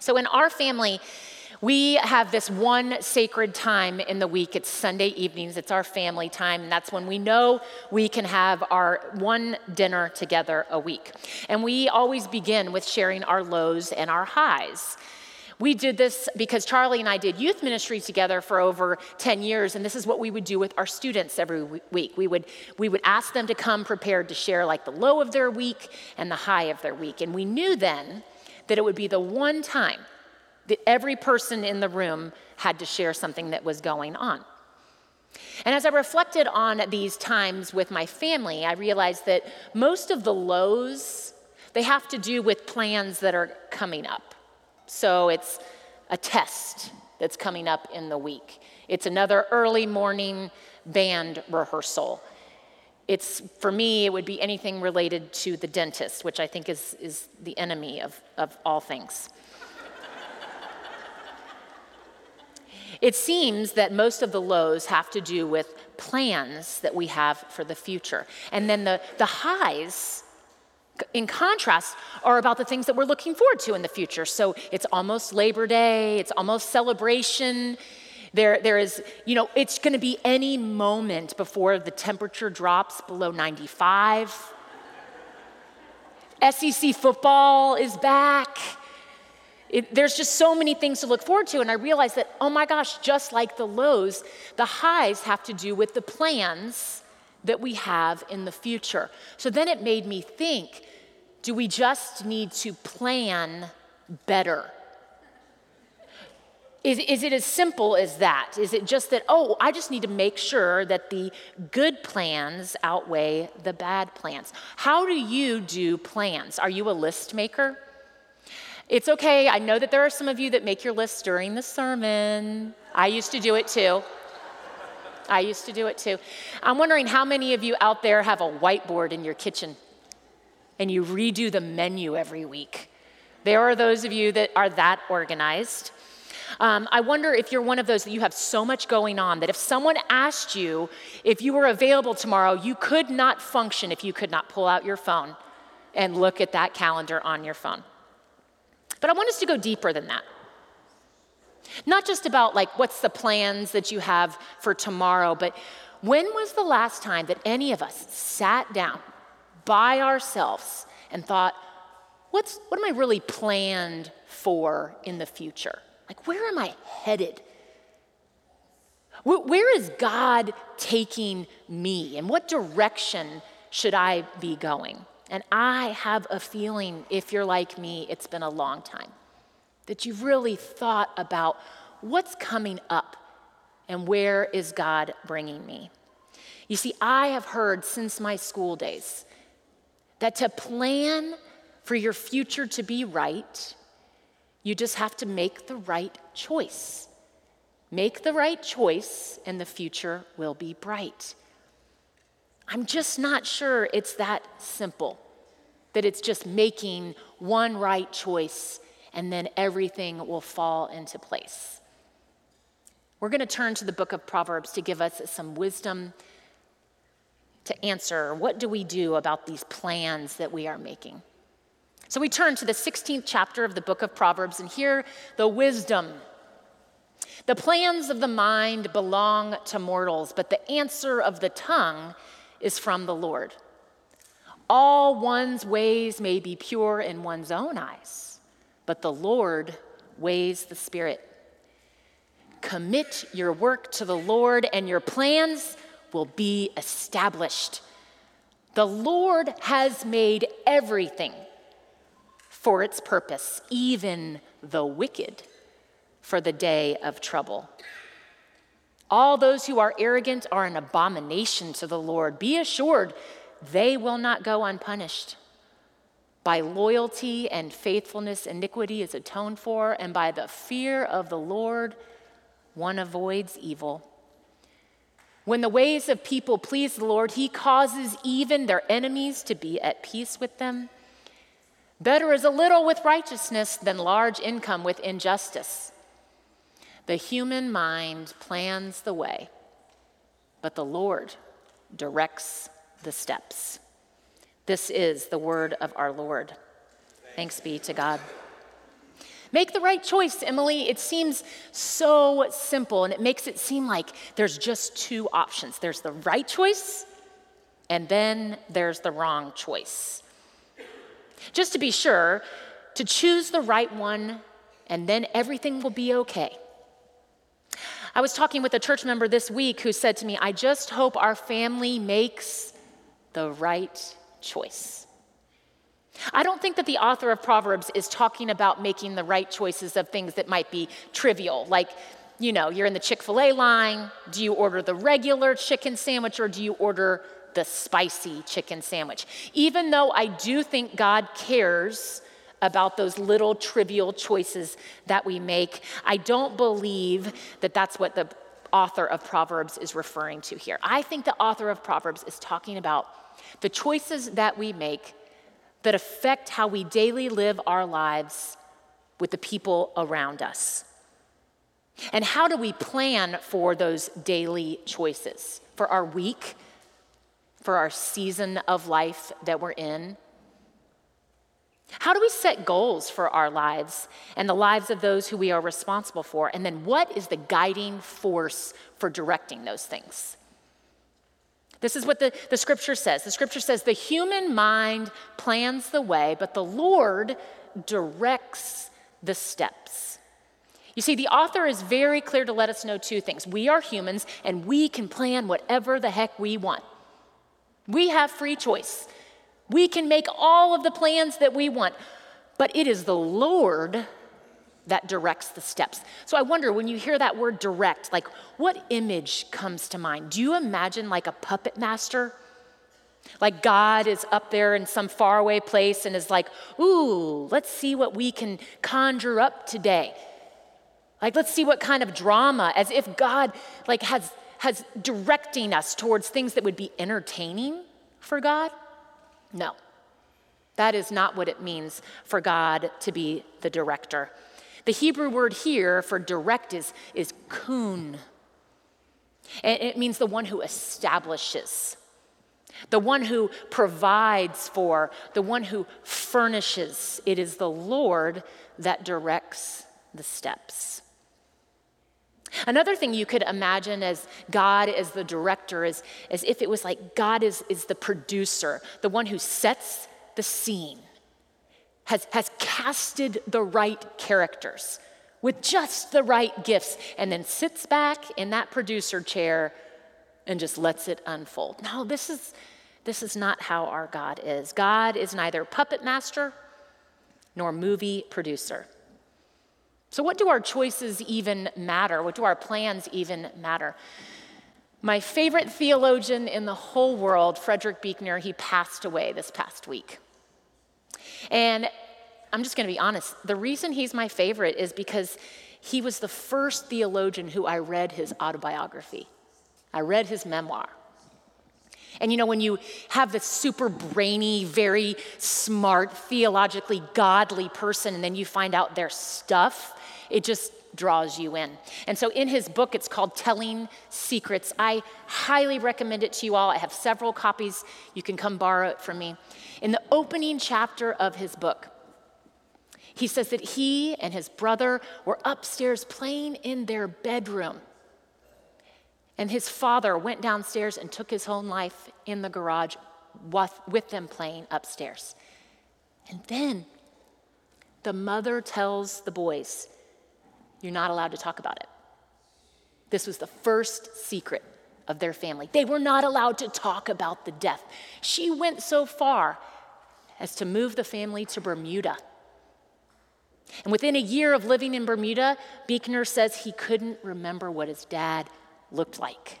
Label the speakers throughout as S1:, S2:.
S1: So, in our family, we have this one sacred time in the week. It's Sunday evenings, it's our family time, and that's when we know we can have our one dinner together a week. And we always begin with sharing our lows and our highs. We did this because Charlie and I did youth ministry together for over 10 years, and this is what we would do with our students every week. We would, we would ask them to come prepared to share like the low of their week and the high of their week. And we knew then that it would be the one time that every person in the room had to share something that was going on. And as I reflected on these times with my family, I realized that most of the lows, they have to do with plans that are coming up. So it's a test that's coming up in the week. It's another early morning band rehearsal. It's, for me, it would be anything related to the dentist, which I think is, is the enemy of, of all things. It seems that most of the lows have to do with plans that we have for the future. And then the, the highs, in contrast, are about the things that we're looking forward to in the future. So it's almost Labor Day, it's almost celebration. There, there is, you know, it's going to be any moment before the temperature drops below 95. SEC football is back. It, there's just so many things to look forward to. And I realized that, oh my gosh, just like the lows, the highs have to do with the plans that we have in the future. So then it made me think do we just need to plan better? Is, is it as simple as that? Is it just that, oh, I just need to make sure that the good plans outweigh the bad plans? How do you do plans? Are you a list maker? It's okay. I know that there are some of you that make your lists during the sermon. I used to do it too. I used to do it too. I'm wondering how many of you out there have a whiteboard in your kitchen and you redo the menu every week. There are those of you that are that organized. Um, I wonder if you're one of those that you have so much going on that if someone asked you if you were available tomorrow, you could not function if you could not pull out your phone and look at that calendar on your phone. But I want us to go deeper than that. Not just about like what's the plans that you have for tomorrow, but when was the last time that any of us sat down by ourselves and thought, what's what am I really planned for in the future? Like where am I headed? Where is God taking me? And what direction should I be going? And I have a feeling, if you're like me, it's been a long time, that you've really thought about what's coming up and where is God bringing me. You see, I have heard since my school days that to plan for your future to be right, you just have to make the right choice. Make the right choice, and the future will be bright. I'm just not sure it's that simple, that it's just making one right choice and then everything will fall into place. We're going to turn to the book of Proverbs to give us some wisdom to answer what do we do about these plans that we are making. So we turn to the 16th chapter of the book of Proverbs and hear the wisdom. The plans of the mind belong to mortals, but the answer of the tongue is from the Lord. All one's ways may be pure in one's own eyes, but the Lord weighs the Spirit. Commit your work to the Lord, and your plans will be established. The Lord has made everything for its purpose, even the wicked for the day of trouble. All those who are arrogant are an abomination to the Lord. Be assured, they will not go unpunished. By loyalty and faithfulness, iniquity is atoned for, and by the fear of the Lord, one avoids evil. When the ways of people please the Lord, he causes even their enemies to be at peace with them. Better is a little with righteousness than large income with injustice. The human mind plans the way, but the Lord directs the steps. This is the word of our Lord. Thanks be to God. Make the right choice, Emily. It seems so simple and it makes it seem like there's just two options there's the right choice, and then there's the wrong choice. Just to be sure, to choose the right one, and then everything will be okay. I was talking with a church member this week who said to me, I just hope our family makes the right choice. I don't think that the author of Proverbs is talking about making the right choices of things that might be trivial, like, you know, you're in the Chick fil A line. Do you order the regular chicken sandwich or do you order the spicy chicken sandwich? Even though I do think God cares about those little trivial choices that we make, I don't believe that that's what the author of Proverbs is referring to here. I think the author of Proverbs is talking about the choices that we make that affect how we daily live our lives with the people around us. And how do we plan for those daily choices, for our week, for our season of life that we're in? How do we set goals for our lives and the lives of those who we are responsible for? And then what is the guiding force for directing those things? This is what the, the scripture says. The scripture says, The human mind plans the way, but the Lord directs the steps. You see, the author is very clear to let us know two things. We are humans, and we can plan whatever the heck we want. We have free choice. We can make all of the plans that we want, but it is the Lord that directs the steps. So I wonder when you hear that word direct, like what image comes to mind? Do you imagine like a puppet master? Like God is up there in some faraway place and is like, ooh, let's see what we can conjure up today. Like, let's see what kind of drama, as if God like has, has directing us towards things that would be entertaining for God. No, that is not what it means for God to be the director. The Hebrew word here for direct is, is kun. It means the one who establishes, the one who provides for, the one who furnishes. It is the Lord that directs the steps. Another thing you could imagine as God as the director is as if it was like God is, is the producer, the one who sets the scene has, has casted the right characters with just the right gifts and then sits back in that producer chair and just lets it unfold. No, this is, this is not how our God is. God is neither puppet master nor movie producer. So, what do our choices even matter? What do our plans even matter? My favorite theologian in the whole world, Frederick Buechner, he passed away this past week. And I'm just going to be honest, the reason he's my favorite is because he was the first theologian who I read his autobiography. I read his memoir. And you know, when you have this super brainy, very smart, theologically godly person, and then you find out their stuff, it just draws you in. And so in his book, it's called Telling Secrets. I highly recommend it to you all. I have several copies. You can come borrow it from me. In the opening chapter of his book, he says that he and his brother were upstairs playing in their bedroom. And his father went downstairs and took his own life in the garage with them playing upstairs. And then the mother tells the boys, You're not allowed to talk about it. This was the first secret of their family. They were not allowed to talk about the death. She went so far as to move the family to Bermuda. And within a year of living in Bermuda, Buechner says he couldn't remember what his dad looked like.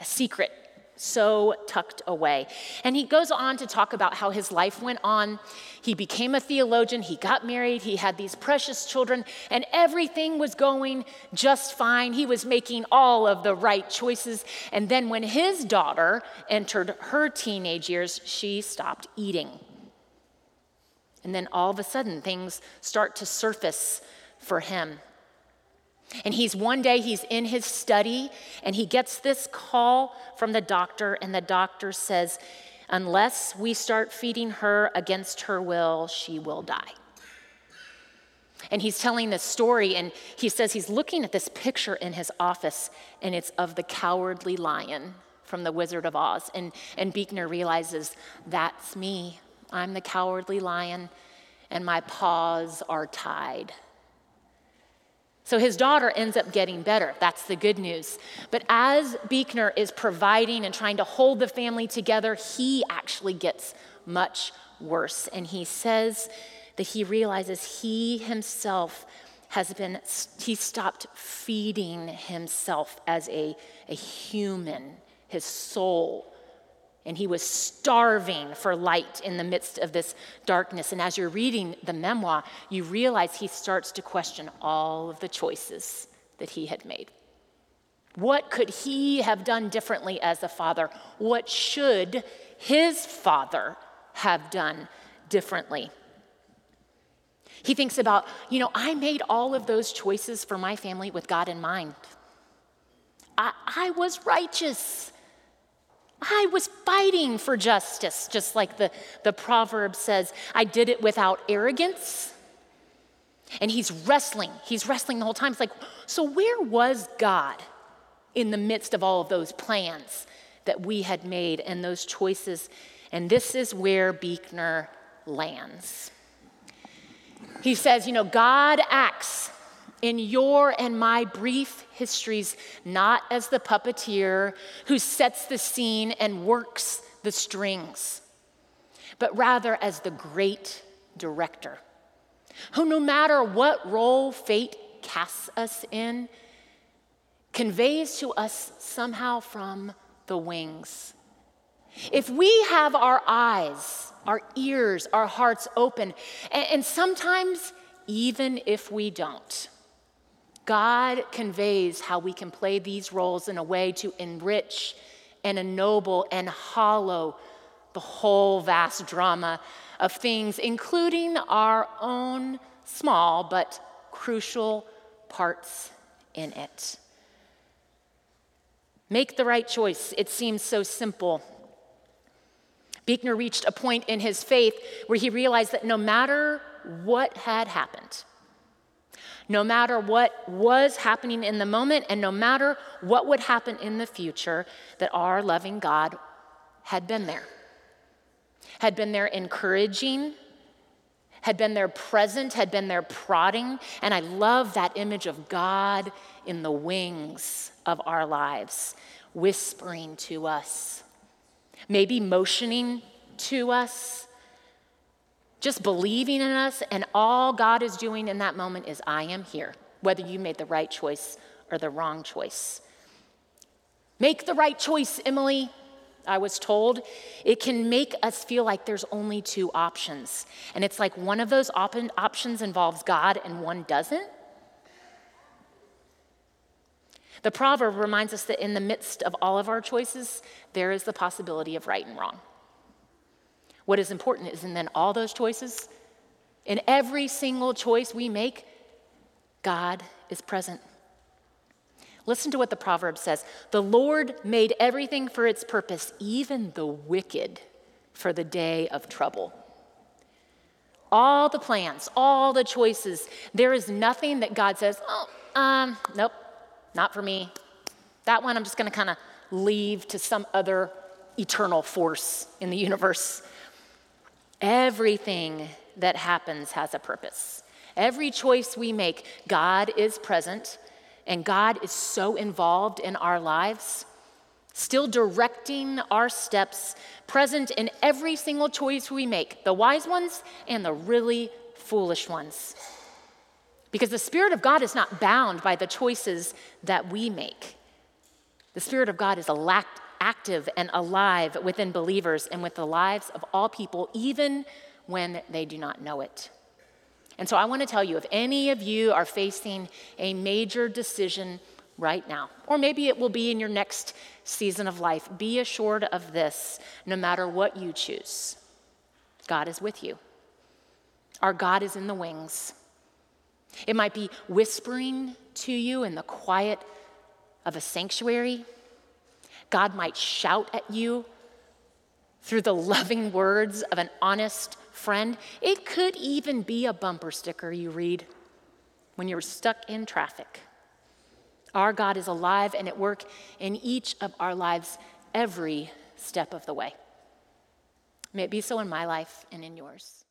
S1: A secret so tucked away. And he goes on to talk about how his life went on. He became a theologian, he got married, he had these precious children, and everything was going just fine. He was making all of the right choices. And then when his daughter entered her teenage years, she stopped eating. And then all of a sudden, things start to surface for him. And he's one day, he's in his study, and he gets this call from the doctor, and the doctor says, Unless we start feeding her against her will, she will die. And he's telling this story, and he says he's looking at this picture in his office, and it's of the cowardly lion from The Wizard of Oz. And, and Buechner realizes that's me. I'm the cowardly lion, and my paws are tied. So his daughter ends up getting better. That's the good news. But as Buechner is providing and trying to hold the family together, he actually gets much worse. And he says that he realizes he himself has been, he stopped feeding himself as a, a human, his soul. And he was starving for light in the midst of this darkness. And as you're reading the memoir, you realize he starts to question all of the choices that he had made. What could he have done differently as a father? What should his father have done differently? He thinks about, you know, I made all of those choices for my family with God in mind. I, I was righteous. I was fighting for justice, just like the, the proverb says. I did it without arrogance. And he's wrestling. He's wrestling the whole time. It's like, so where was God in the midst of all of those plans that we had made and those choices? And this is where Buechner lands. He says, you know, God acts in your and my brief histories not as the puppeteer who sets the scene and works the strings, but rather as the great director who, no matter what role fate casts us in, conveys to us somehow from the wings. If we have our eyes, our ears, our hearts open, and, sometimes even if we don't, God conveys how we can play these roles in a way to enrich and ennoble and hollow the whole vast drama of things, including our own small but crucial parts in it. Make the right choice. It seems so simple. Buechner reached a point in his faith where he realized that no matter what had happened, no matter what was happening in the moment, and no matter what would happen in the future, that our loving God had been there. Had been there encouraging, had been there present, had been there prodding. And I love that image of God in the wings of our lives, whispering to us, maybe motioning to us just believing in us, and all God is doing in that moment is, I am here, whether you made the right choice or the wrong choice. Make the right choice, Emily. I was told it can make us feel like there's only two options. And it's like one of those op- options involves God and one doesn't. The proverb reminds us that in the midst of all of our choices, there is the possibility of right and wrong. What is important is, and then all those choices, in every single choice we make, God is present. Listen to what the proverb says The Lord made everything for its purpose, even the wicked for the day of trouble. All the plans, all the choices, there is nothing that God says, oh, um, nope, not for me. That one I'm just gonna kind of leave to some other eternal force in the universe. Everything that happens has a purpose. Every choice we make, God is present, and God is so involved in our lives, still directing our steps, present in every single choice we make, the wise ones and the really foolish ones. Because the Spirit of God is not bound by the choices that we make. The Spirit of God is active and alive within believers and with the lives of all people, even when they do not know it. And so I want to tell you if any of you are facing a major decision right now, or maybe it will be in your next season of life, be assured of this no matter what you choose, God is with you. Our God is in the wings. It might be whispering to you in the quiet of a sanctuary. God might shout at you through the loving words of an honest friend. It could even be a bumper sticker you read when you're stuck in traffic. Our God is alive and at work in each of our lives every step of the way. May it be so in my life and in yours.